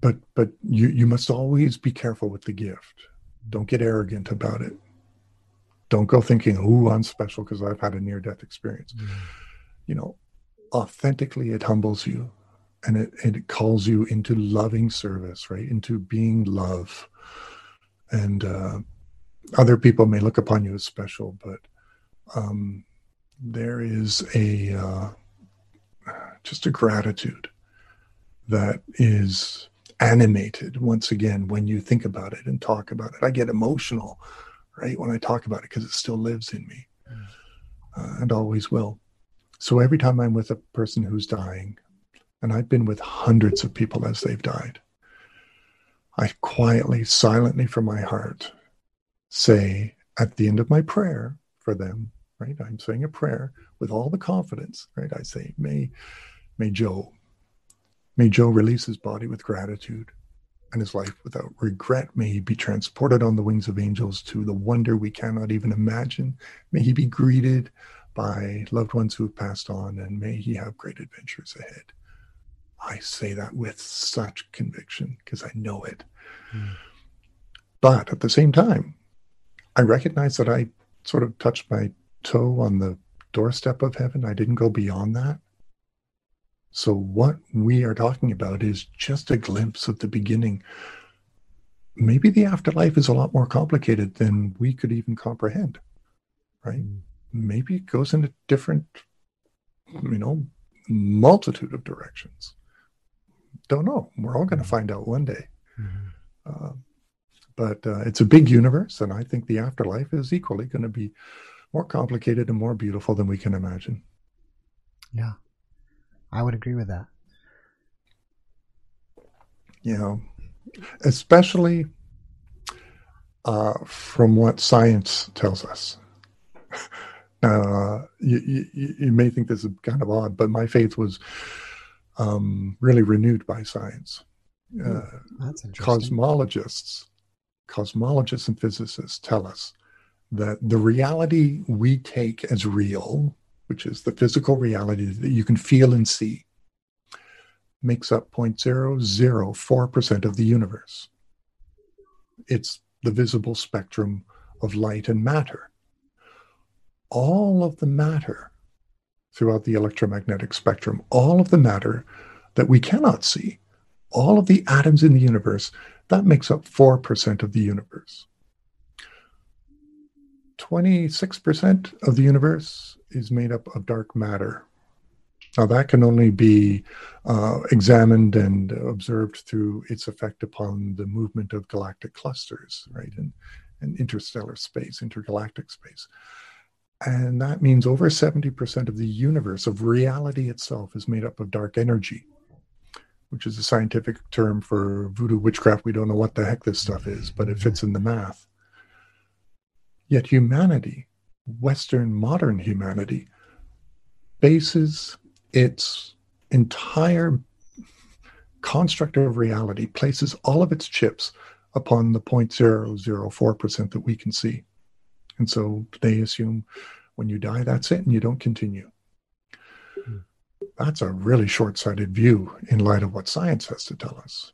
but but you you must always be careful with the gift. Don't get arrogant about it. Don't go thinking, "Oh, I'm special because I've had a near death experience." Mm. You know, authentically, it humbles you, and it it calls you into loving service, right? Into being love, and uh, other people may look upon you as special, but um, there is a uh, just a gratitude that is animated once again when you think about it and talk about it. I get emotional, right, when I talk about it because it still lives in me mm. uh, and always will. So every time I'm with a person who's dying, and I've been with hundreds of people as they've died, I quietly, silently from my heart say at the end of my prayer for them, right? I'm saying a prayer with all the confidence, right? I say, may, may Joe, may Joe release his body with gratitude and his life without regret. May he be transported on the wings of angels to the wonder we cannot even imagine. May he be greeted by loved ones who have passed on, and may he have great adventures ahead. I say that with such conviction because I know it. Mm. But at the same time, I recognize that I sort of touched my toe on the doorstep of heaven. I didn't go beyond that. So, what we are talking about is just a glimpse of the beginning. Maybe the afterlife is a lot more complicated than we could even comprehend, right? Mm. Maybe it goes in a different, you know, multitude of directions. Don't know. We're all going to mm. find out one day. Mm-hmm. Uh, but uh, it's a big universe, and I think the afterlife is equally going to be more complicated and more beautiful than we can imagine. Yeah, I would agree with that. You know, especially uh, from what science tells us. uh, you, you, you, may think this is kind of odd, but my faith was um, really renewed by science. Hmm, uh, That's interesting. Cosmologists cosmologists and physicists tell us that the reality we take as real, which is the physical reality that you can feel and see, makes up 0.004% of the universe. It's the visible spectrum of light and matter. All of the matter throughout the electromagnetic spectrum, all of the matter that we cannot see, all of the atoms in the universe that makes up 4% of the universe. 26% of the universe is made up of dark matter. Now, that can only be uh, examined and observed through its effect upon the movement of galactic clusters, right, and interstellar space, intergalactic space. And that means over 70% of the universe, of reality itself, is made up of dark energy which is a scientific term for voodoo witchcraft. We don't know what the heck this stuff is, but it fits in the math. Yet humanity, Western modern humanity, bases its entire construct of reality, places all of its chips upon the 0.004% that we can see. And so they assume when you die, that's it, and you don't continue. That's a really short-sighted view in light of what science has to tell us.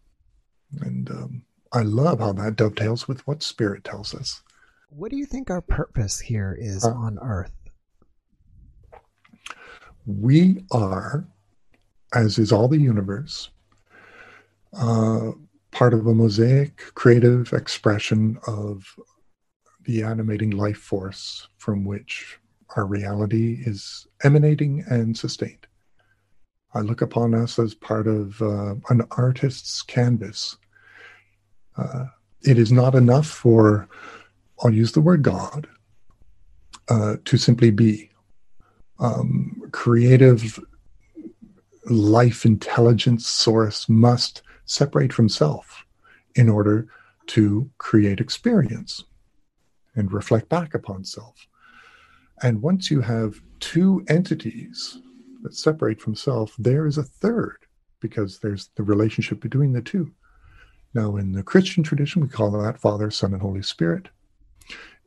And um, i love how that dovetails with what spirit tells us what do you think our purpose here is uh, on earth we are as is all the universe uh, part of a mosaic creative expression of the animating life force from which our reality is emanating and sustained I look upon us as part of uh, an artist's canvas. Uh, it is not enough for, I'll use the word God, uh, to simply be. Um, creative life intelligence source must separate from self in order to create experience and reflect back upon self. And once you have two entities that separate from self, there is a third because there's the relationship between the two. Now, in the Christian tradition, we call that Father, Son, and Holy Spirit.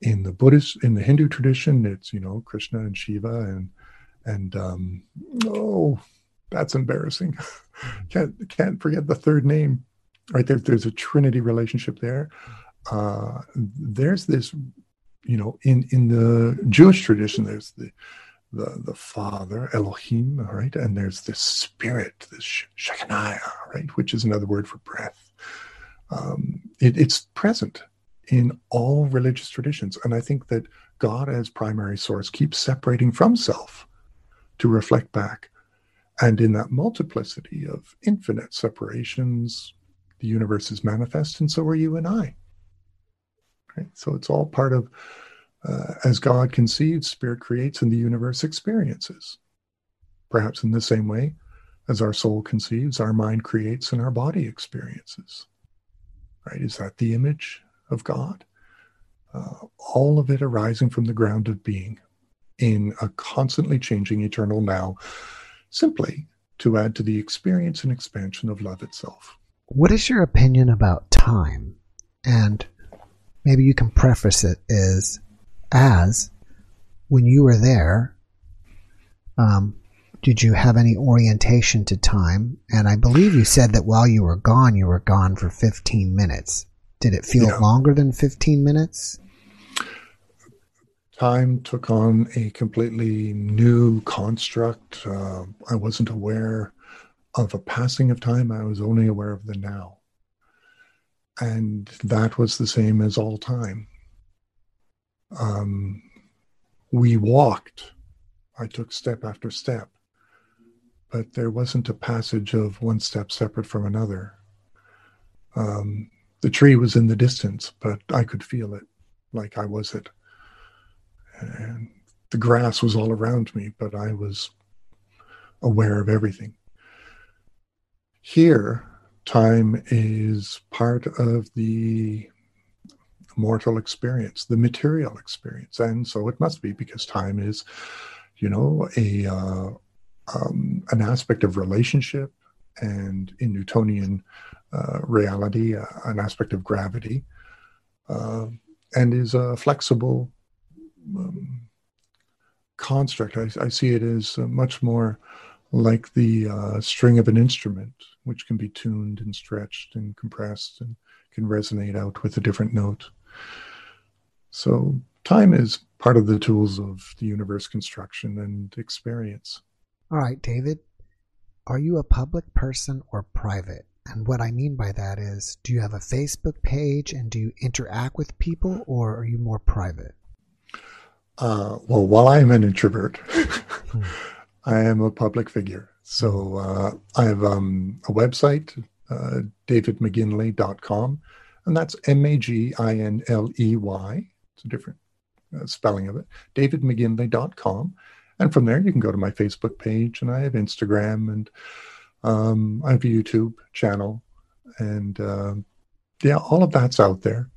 In the Buddhist, in the Hindu tradition, it's you know Krishna and Shiva and and um, oh, that's embarrassing. can't can't forget the third name. Right there, there's a trinity relationship there. Uh, there's this, you know, in in the Jewish tradition, there's the the the Father Elohim, right, and there's this Spirit, this Shekinah, right, which is another word for breath. Um, it, it's present in all religious traditions, and I think that God, as primary source, keeps separating from self to reflect back. And in that multiplicity of infinite separations, the universe is manifest, and so are you and I. Right? So it's all part of, uh, as God conceives, Spirit creates, and the universe experiences. Perhaps in the same way as our soul conceives, our mind creates, and our body experiences. Right? Is that the image of God? uh, all of it arising from the ground of being in a constantly changing eternal now, simply to add to the experience and expansion of love itself. What is your opinion about time? And maybe you can preface it is as when you were there, um, did you have any orientation to time? And I believe you said that while you were gone, you were gone for 15 minutes. Did it feel yeah. longer than 15 minutes? Time took on a completely new construct. Uh, I wasn't aware of a passing of time, I was only aware of the now. And that was the same as all time. Um, we walked. I took step after step, but there wasn't a passage of one step separate from another. Um, the tree was in the distance, but I could feel it like I was it. And the grass was all around me, but I was aware of everything. Here, time is part of the mortal experience, the material experience. And so it must be because time is, you know, a uh, um, an aspect of relationship and in Newtonian reality, uh, an aspect of gravity, uh, and is a flexible um, construct. I, I, see it as much more like the uh, string of an instrument, which can be tuned and stretched and compressed and can resonate out with a different note. So, time is part of the tools of the universe construction and experience. All right, David. Are you a public person or private? And what I mean by that is, do you have a Facebook page and do you interact with people or are you more private? Uh, well, while I am an introvert. I am a public figure. So uh, I have um, a website, uh, davidmaginley.com, and that's M A G I N L E Y. It's a different uh, spelling of it, davidmaginley.com. And from there, you can go to my Facebook page, and I have Instagram and um, I have a YouTube channel, and uh, yeah, all of that's out there.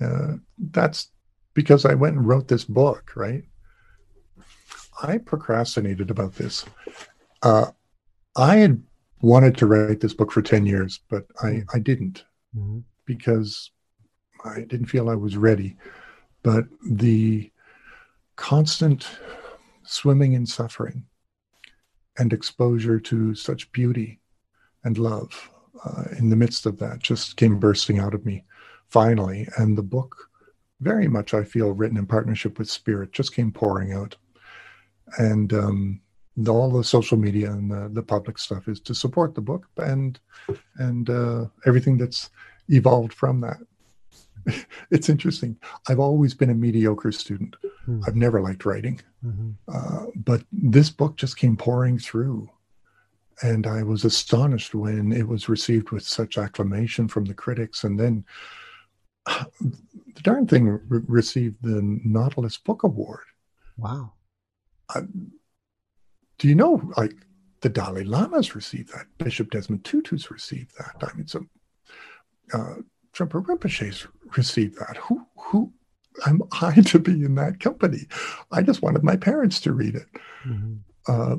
Uh, that's because I went and wrote this book, right? I procrastinated about this. Uh, I had wanted to write this book for 10 years, but I, mm. I didn't mm-hmm. because I didn't feel I was ready. But the constant swimming in suffering and exposure to such beauty and love uh, in the midst of that just came bursting out of me finally. And the book, very much, I feel, written in partnership with Spirit, just came pouring out. And um, all the social media and the, the, public stuff is to support the book and and uh, everything that's evolved from that. it's interesting. I've always been a mediocre student. Mm-hmm. I've never liked writing, mm-hmm. uh, but this book just came pouring through, and I was astonished when it was received with such acclamation from the critics. And then uh, the darn thing re- received the Nautilus Book Award. Wow! Uh, do you know, like the Dalai Lama's received that, Bishop Desmond Tutu's received that. I mean, so. Uh, Trungpa Rinpoche's received that. Who who am I to be in that company? I just wanted my parents to read it. Mm-hmm. Uh,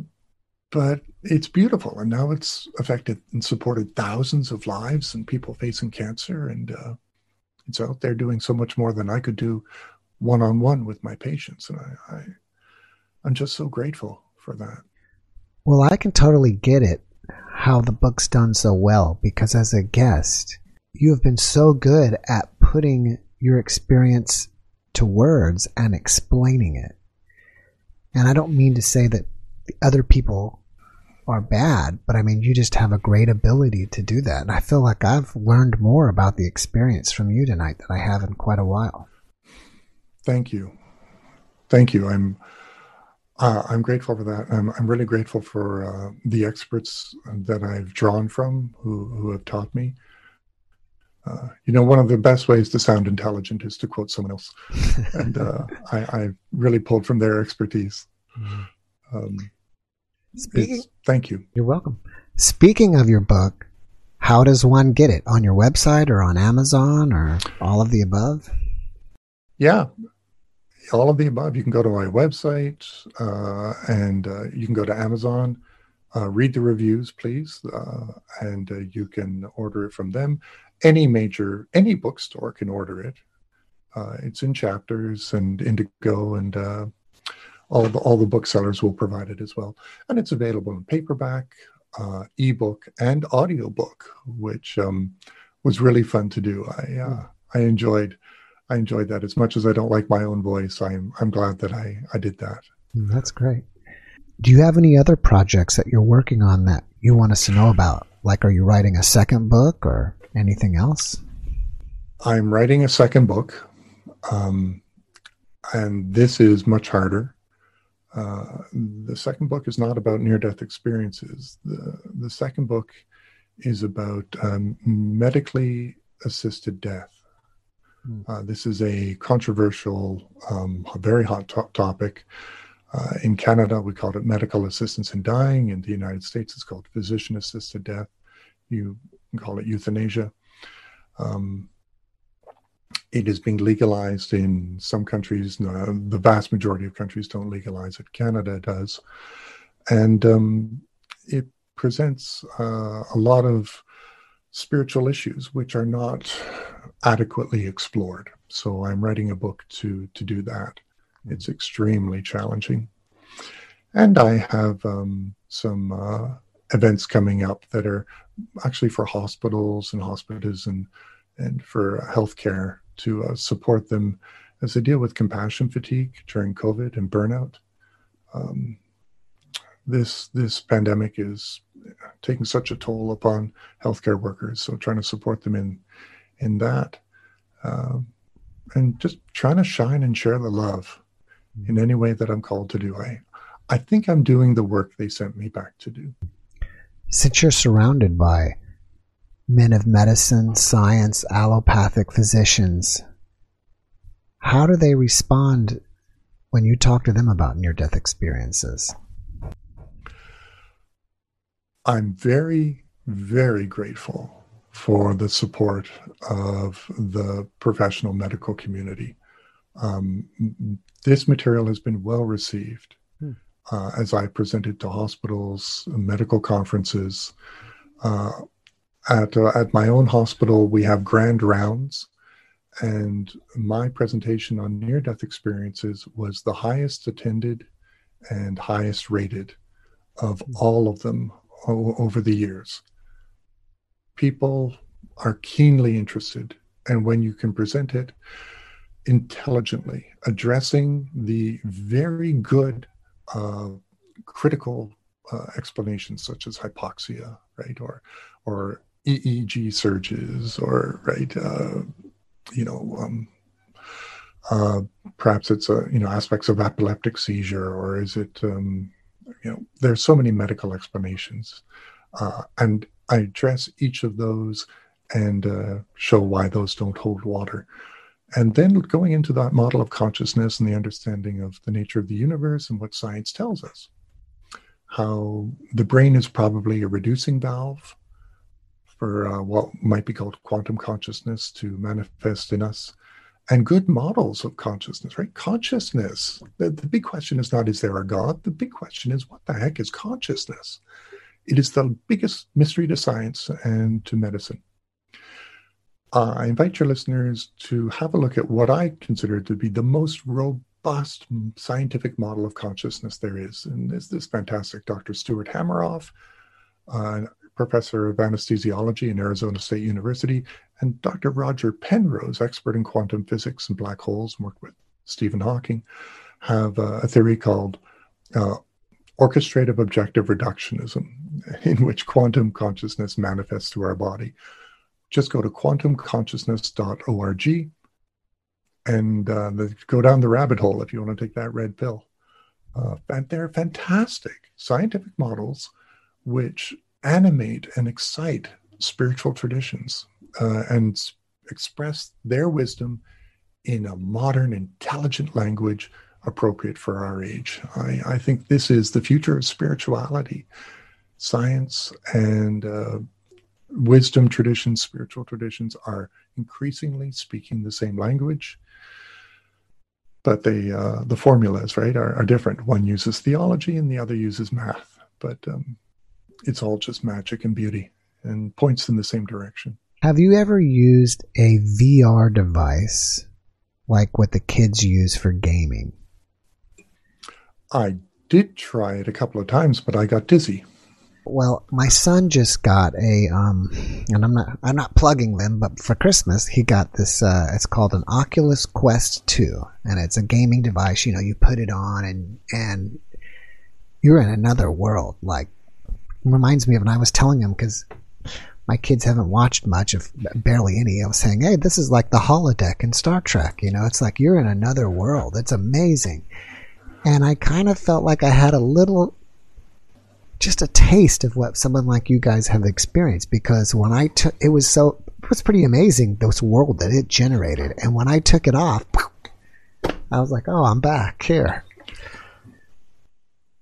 but it's beautiful, and now it's affected and supported thousands of lives and people facing cancer, and uh, it's out there doing so much more than I could do one on one with my patients, and I, I I'm just so grateful for that. Well, I can totally get it how the book's done so well because as a guest, you have been so good at putting your experience to words and explaining it. And I don't mean to say that the other people are bad, but I mean, you just have a great ability to do that. And I feel like I've learned more about the experience from you tonight than I have in quite a while. Thank you. Thank you. I'm, uh, I'm grateful for that. I'm, I'm really grateful for uh, the experts that I've drawn from who, who have taught me. Uh, you know, one of the best ways to sound intelligent is to quote someone else. and uh, I, I, really pulled from their expertise. Mm-hmm. Um, Speaking, thank you. You're welcome. Speaking of your book, how does one get it? On your website or on Amazon or all of the above? Yeah, all of the above. You can go to my website uh, and uh, you can go to Amazon. Uh, read the reviews, please, uh, and uh, you can order it from them. Any major, any bookstore can order it. Uh, it's in chapters and Indigo and all the all the booksellers will provide it as well, and it's available in paperback, uh, ebook, and audiobook, which um, was really fun to do. I uh, I enjoyed I enjoyed that as much as I don't like my own voice. I'm I'm glad that I I did that. Mm, that's great. Do you have any other projects that you're working on that you want us to know about? Like, are you writing a second book or anything else? I'm writing a second book, um, and this is much harder. Uh, the second book is not about near-death experiences. The the second book is about um, medically assisted death. Mm. Uh, this is a controversial, um, very hot to- topic. Uh, in Canada, we call it medical assistance in dying. In the United States, it's called physician assisted death. You can call it euthanasia. Um, it is being legalized in some countries. the vast majority of countries don't legalize it. Canada does, and um, it presents uh, a lot of spiritual issues which are not adequately explored. So I'm writing a book to to do that. It's extremely challenging, and I have um, some uh, events coming up that are actually for hospitals and hospitals and and for healthcare to uh, support them as they deal with compassion fatigue during COVID and burnout. Um, this this pandemic is taking such a toll upon healthcare workers, so trying to support them in in that, uh, and just trying to shine and share the love in any way that I'm called to do. I I think I'm doing the work they sent me back to do. Since you're surrounded by men of medicine, science, allopathic physicians, how do they respond when you talk to them about near death experiences? I'm very, very grateful for the support of the professional medical community. Um, this material has been well received. Uh, as I presented to hospitals, medical conferences. Uh, at uh, at my own hospital, we have grand rounds, and my presentation on near death experiences was the highest attended and highest rated of all of them o- over the years. People are keenly interested, and when you can present it intelligently, addressing the very good uh, critical uh, explanations such as hypoxia, right, or or EEG surges or right, uh, you know, um, uh, perhaps it's a you know aspects of epileptic seizure or is it um, you know there's so many medical explanations, uh, and I address each of those and uh, show why those don't hold water. And then going into that model of consciousness and the understanding of the nature of the universe and what science tells us. How the brain is probably a reducing valve for uh, what might be called quantum consciousness to manifest in us and good models of consciousness, right? Consciousness. The, the big question is not, is there a God? The big question is, what the heck is consciousness? It is the biggest mystery to science and to medicine. Uh, I invite your listeners to have a look at what I consider to be the most robust scientific model of consciousness there is. And there's this fantastic Dr. Stuart Hameroff, uh, professor of anesthesiology in Arizona State University, and Dr. Roger Penrose, expert in quantum physics and black holes, and worked with Stephen Hawking, have uh, a theory called uh, orchestrative objective reductionism, in which quantum consciousness manifests through our body. Just go to quantumconsciousness.org and uh, go down the rabbit hole if you want to take that red pill. Uh, and they're fantastic scientific models which animate and excite spiritual traditions uh, and express their wisdom in a modern, intelligent language appropriate for our age. I, I think this is the future of spirituality. Science and uh, wisdom traditions, spiritual traditions are increasingly speaking the same language but they uh, the formulas right are, are, different. One uses theology and the other uses math but um, it's all just magic and beauty and points in the same direction. Have you ever used a vr device like what the kids use for gaming? I did try it a couple of times but i got dizzy well, my son just got a, um, and I'm not, I'm not plugging them, but for Christmas he got this. Uh, it's called an Oculus Quest Two, and it's a gaming device. You know, you put it on, and and you're in another world. Like, reminds me of when I was telling him because my kids haven't watched much of barely any. I was saying, hey, this is like the holodeck in Star Trek. You know, it's like you're in another world. It's amazing. And I kind of felt like I had a little just a taste of what someone like you guys have experienced because when I took it was so it was pretty amazing this world that it generated. And when I took it off I was like oh I'm back here.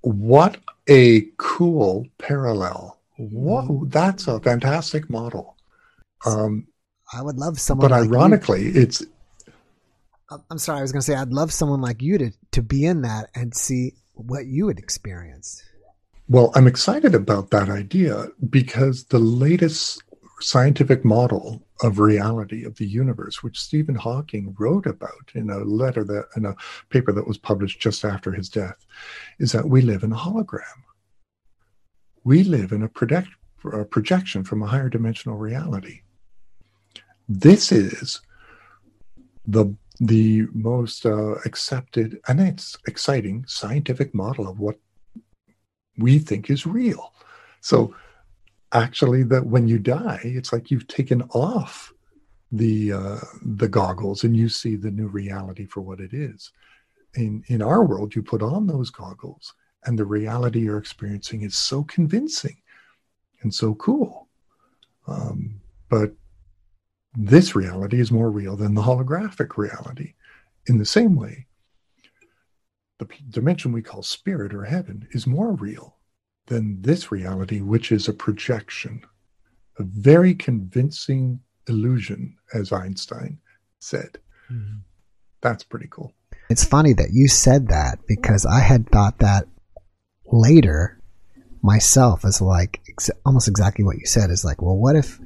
What a cool parallel. Whoa that's a fantastic model. Um, I would love someone but like ironically you. it's I'm sorry I was going to say I'd love someone like you to to be in that and see what you would experience well, I'm excited about that idea because the latest scientific model of reality of the universe, which Stephen Hawking wrote about in a letter that in a paper that was published just after his death, is that we live in a hologram. We live in a, project, a projection from a higher dimensional reality. This is the the most uh, accepted and it's exciting scientific model of what we think is real. So actually that when you die, it's like you've taken off the uh, the goggles and you see the new reality for what it is. In in our world, you put on those goggles and the reality you're experiencing is so convincing and so cool. Um, but this reality is more real than the holographic reality. In the same way, the dimension we call spirit or heaven is more real than this reality, which is a projection, a very convincing illusion, as Einstein said. Mm-hmm. That's pretty cool. It's funny that you said that because I had thought that later myself as like ex- almost exactly what you said is like, well, what if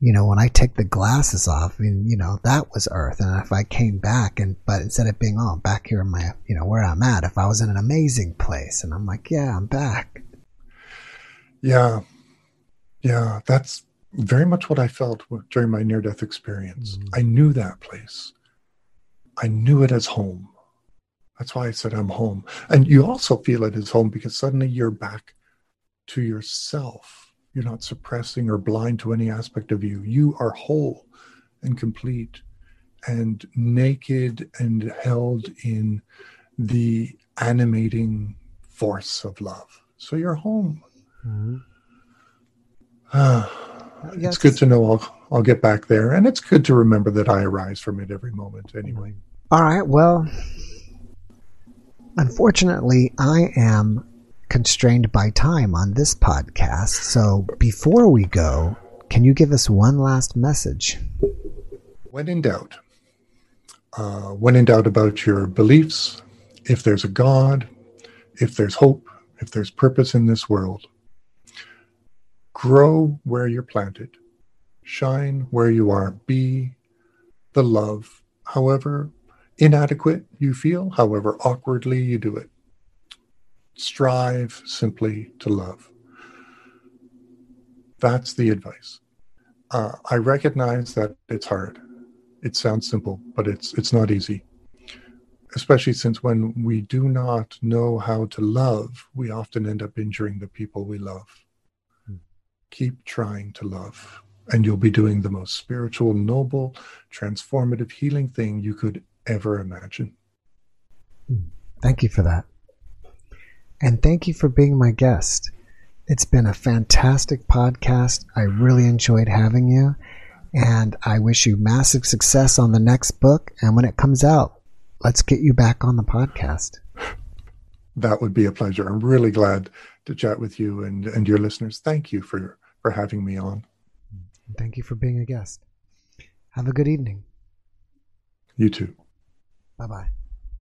you know, when I take the glasses off, I mean, you know, that was Earth. And if I came back and, but instead of being, oh, I'm back here in my, you know, where I'm at, if I was in an amazing place and I'm like, yeah, I'm back. Yeah. Yeah. That's very much what I felt during my near death experience. Mm-hmm. I knew that place. I knew it as home. That's why I said I'm home. And you also feel it as home because suddenly you're back to yourself you're not suppressing or blind to any aspect of you. You are whole and complete and naked and held in the animating force of love. So you're home. Mm-hmm. yes. It's good to know I'll, I'll get back there. And it's good to remember that I arise from it every moment anyway. All right. Well, unfortunately, I am constrained by time on this podcast. So before we go, can you give us one last message? When in doubt, uh, when in doubt about your beliefs, if there's a God, if there's hope, if there's purpose in this world, grow where you're planted, shine where you are, be the love, however inadequate you feel, however awkwardly you do it. Strive simply to love. That's the advice. Uh, I recognize that it's hard. It sounds simple, but it's it's not easy. Especially since when we do not know how to love, we often end up injuring the people we love. Hmm. Keep trying to love, and you'll be doing the most spiritual, noble, transformative, healing thing you could ever imagine. Hmm. Thank you for that. And thank you for being my guest. It's been a fantastic podcast. I really enjoyed having you. And I wish you massive success on the next book. And when it comes out, let's get you back on the podcast. That would be a pleasure. I'm really glad to chat with you and, and your listeners. Thank you for, for having me on. Thank you for being a guest. Have a good evening. You too. Bye bye.